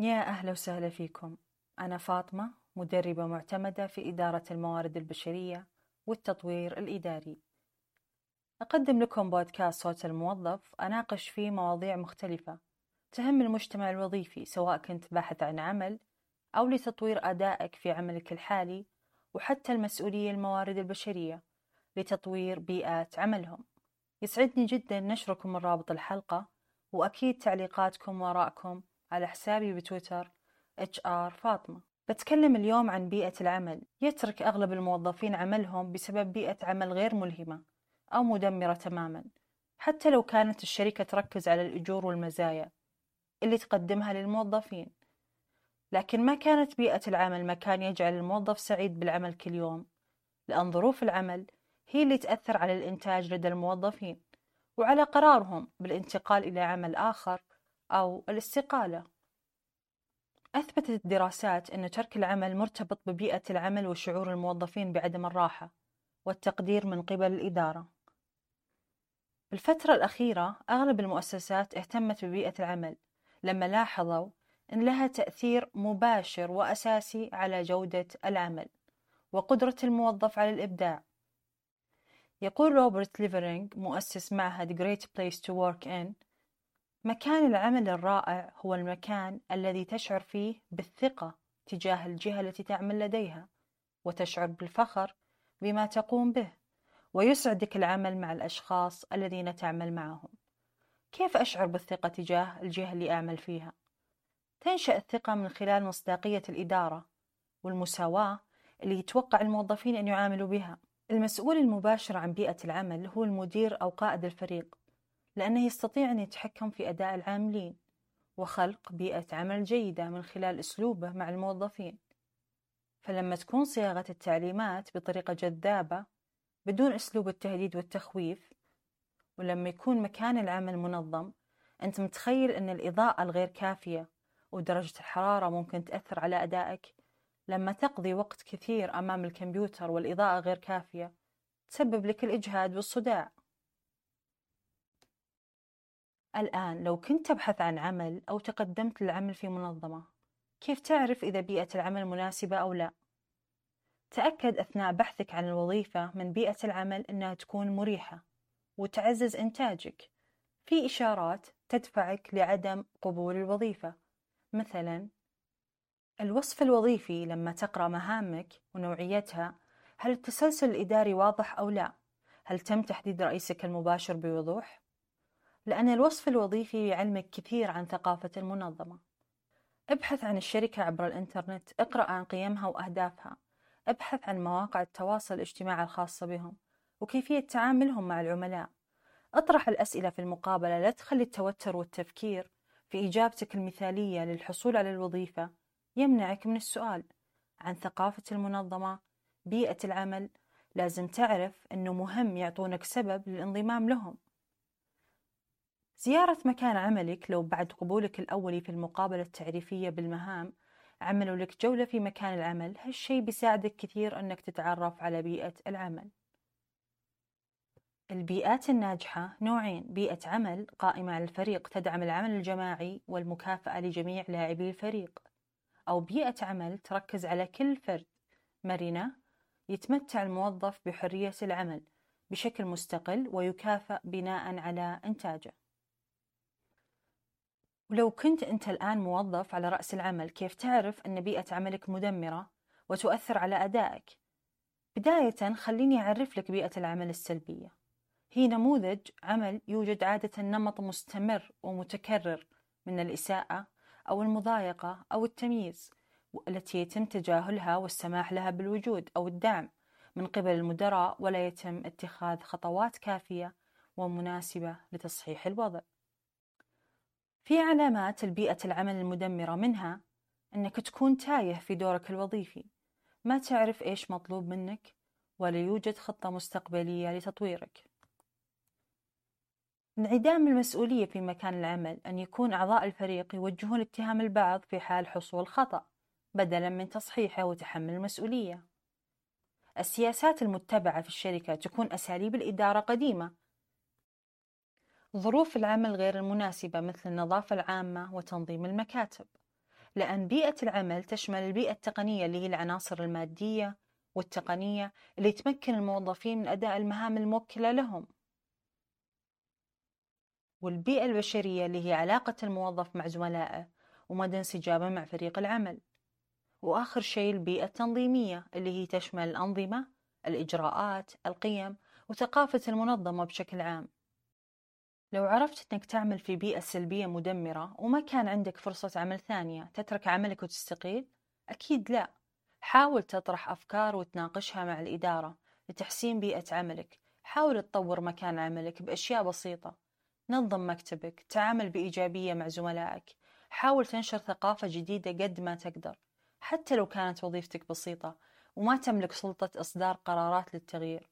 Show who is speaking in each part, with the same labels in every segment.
Speaker 1: يا أهلا وسهلا فيكم. أنا فاطمة مدربة معتمدة في إدارة الموارد البشرية والتطوير الإداري. أقدم لكم بودكاست صوت الموظف أناقش فيه مواضيع مختلفة تهم المجتمع الوظيفي سواء كنت باحث عن عمل أو لتطوير أدائك في عملك الحالي وحتى المسؤولية الموارد البشرية لتطوير بيئات عملهم. يسعدني جدا نشركم من رابط الحلقة وأكيد تعليقاتكم وآرائكم على حسابي بتويتر HR فاطمة. بتكلم اليوم عن بيئة العمل. يترك أغلب الموظفين عملهم بسبب بيئة عمل غير ملهمة أو مدمرة تماما حتى لو كانت الشركة تركز على الأجور والمزايا اللي تقدمها للموظفين. لكن ما كانت بيئة العمل مكان يجعل الموظف سعيد بالعمل كل يوم. لأن ظروف العمل هي اللي تأثر على الإنتاج لدى الموظفين وعلى قرارهم بالانتقال إلى عمل آخر. أو الاستقالة. أثبتت الدراسات أن ترك العمل مرتبط ببيئة العمل وشعور الموظفين بعدم الراحة والتقدير من قبل الإدارة. بالفترة الأخيرة أغلب المؤسسات اهتمت ببيئة العمل لما لاحظوا أن لها تأثير مباشر وأساسي على جودة العمل وقدرة الموظف على الإبداع. يقول روبرت ليفرينغ مؤسس معهد Great Place to Work In مكان العمل الرائع هو المكان الذي تشعر فيه بالثقة تجاه الجهة التي تعمل لديها وتشعر بالفخر بما تقوم به ويسعدك العمل مع الأشخاص الذين تعمل معهم. كيف أشعر بالثقة تجاه الجهة اللي أعمل فيها؟ تنشأ الثقة من خلال مصداقية الإدارة والمساواة اللي يتوقع الموظفين أن يعاملوا بها. المسؤول المباشر عن بيئة العمل هو المدير أو قائد الفريق. لأنه يستطيع أن يتحكم في أداء العاملين وخلق بيئة عمل جيدة من خلال أسلوبه مع الموظفين. فلما تكون صياغة التعليمات بطريقة جذابة بدون أسلوب التهديد والتخويف ولما يكون مكان العمل منظم أنت متخيل أن الإضاءة الغير كافية ودرجة الحرارة ممكن تأثر على أدائك. لما تقضي وقت كثير أمام الكمبيوتر والإضاءة غير كافية تسبب لك الإجهاد والصداع. الآن لو كنت تبحث عن عمل أو تقدمت للعمل في منظمة كيف تعرف إذا بيئة العمل مناسبة أو لا؟ تأكد أثناء بحثك عن الوظيفة من بيئة العمل أنها تكون مريحة وتعزز إنتاجك في إشارات تدفعك لعدم قبول الوظيفة مثلا الوصف الوظيفي لما تقرأ مهامك ونوعيتها هل التسلسل الإداري واضح أو لا؟ هل تم تحديد رئيسك المباشر بوضوح؟ لأن الوصف الوظيفي يعلمك كثير عن ثقافة المنظمة. ابحث عن الشركة عبر الإنترنت اقرأ عن قيمها وأهدافها. ابحث عن مواقع التواصل الاجتماعي الخاصة بهم وكيفية تعاملهم مع العملاء. اطرح الأسئلة في المقابلة لا تخلي التوتر والتفكير في إجابتك المثالية للحصول على الوظيفة يمنعك من السؤال عن ثقافة المنظمة بيئة العمل. لازم تعرف أنه مهم يعطونك سبب للانضمام لهم. زيارة مكان عملك لو بعد قبولك الأولي في المقابلة التعريفية بالمهام عملوا لك جولة في مكان العمل هالشي بيساعدك كثير أنك تتعرف على بيئة العمل. البيئات الناجحة نوعين بيئة عمل قائمة على الفريق تدعم العمل الجماعي والمكافأة لجميع لاعبي الفريق. أو بيئة عمل تركز على كل فرد مرنة يتمتع الموظف بحرية العمل بشكل مستقل ويكافأ بناء على إنتاجه. ولو كنت أنت الآن موظف على رأس العمل كيف تعرف أن بيئة عملك مدمرة وتؤثر على أدائك؟ بداية خليني أعرف لك بيئة العمل السلبية هي نموذج عمل يوجد عادة نمط مستمر ومتكرر من الإساءة أو المضايقة أو التمييز التي يتم تجاهلها والسماح لها بالوجود أو الدعم من قبل المدراء ولا يتم اتخاذ خطوات كافية ومناسبة لتصحيح الوضع. في علامات البيئة العمل المدمرة منها أنك تكون تايه في دورك الوظيفي. ما تعرف إيش مطلوب منك ولا يوجد خطة مستقبلية لتطويرك. انعدام المسؤولية في مكان العمل أن يكون أعضاء الفريق يوجهون اتهام البعض في حال حصول خطأ بدلا من تصحيحه وتحمل المسؤولية. السياسات المتبعة في الشركة تكون أساليب الإدارة قديمة ظروف العمل غير المناسبة مثل النظافة العامة وتنظيم المكاتب. لأن بيئة العمل تشمل البيئة التقنية اللي هي العناصر المادية والتقنية اللي تمكن الموظفين من أداء المهام الموكلة لهم. والبيئة البشرية اللي هي علاقة الموظف مع زملائه ومدى انسجامه مع فريق العمل. وآخر شيء البيئة التنظيمية اللي هي تشمل الأنظمة الإجراءات القيم وثقافة المنظمة بشكل عام. لو عرفت أنك تعمل في بيئة سلبية مدمرة وما كان عندك فرصة عمل ثانية تترك عملك وتستقيل؟ أكيد لا. حاول تطرح أفكار وتناقشها مع الإدارة لتحسين بيئة عملك. حاول تطور مكان عملك بأشياء بسيطة. نظم مكتبك تعامل بإيجابية مع زملائك. حاول تنشر ثقافة جديدة قد ما تقدر حتى لو كانت وظيفتك بسيطة وما تملك سلطة إصدار قرارات للتغيير.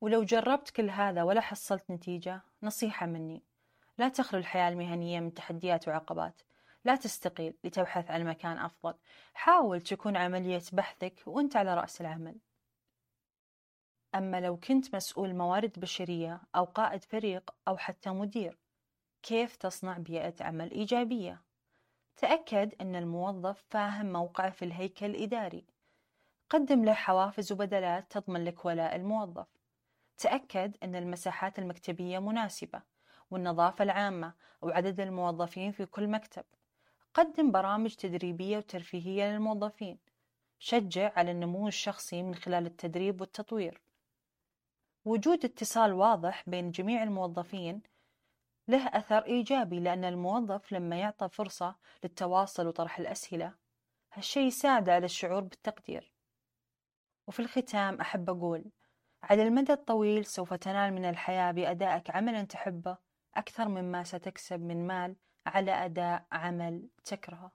Speaker 1: ولو جربت كل هذا ولا حصلت نتيجة نصيحة مني. لا تخلو الحياة المهنية من تحديات وعقبات. لا تستقيل لتبحث عن مكان أفضل. حاول تكون عملية بحثك وأنت على رأس العمل. أما لو كنت مسؤول موارد بشرية أو قائد فريق أو حتى مدير كيف تصنع بيئة عمل إيجابية؟ تأكد أن الموظف فاهم موقعه في الهيكل الإداري. قدم له حوافز وبدلات تضمن لك ولاء الموظف. تأكد أن المساحات المكتبية مناسبة والنظافة العامة وعدد الموظفين في كل مكتب. قدم برامج تدريبية وترفيهية للموظفين. شجع على النمو الشخصي من خلال التدريب والتطوير. وجود اتصال واضح بين جميع الموظفين له أثر إيجابي لأن الموظف لما يعطى فرصة للتواصل وطرح الأسئلة هالشي يساعد على الشعور بالتقدير. وفي الختام أحب أقول على المدى الطويل سوف تنال من الحياة بأدائك عملا تحبه أكثر مما ستكسب من مال على أداء عمل تكرهه.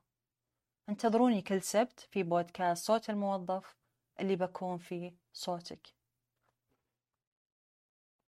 Speaker 1: انتظروني كل سبت في بودكاست صوت الموظف اللي بكون فيه صوتك.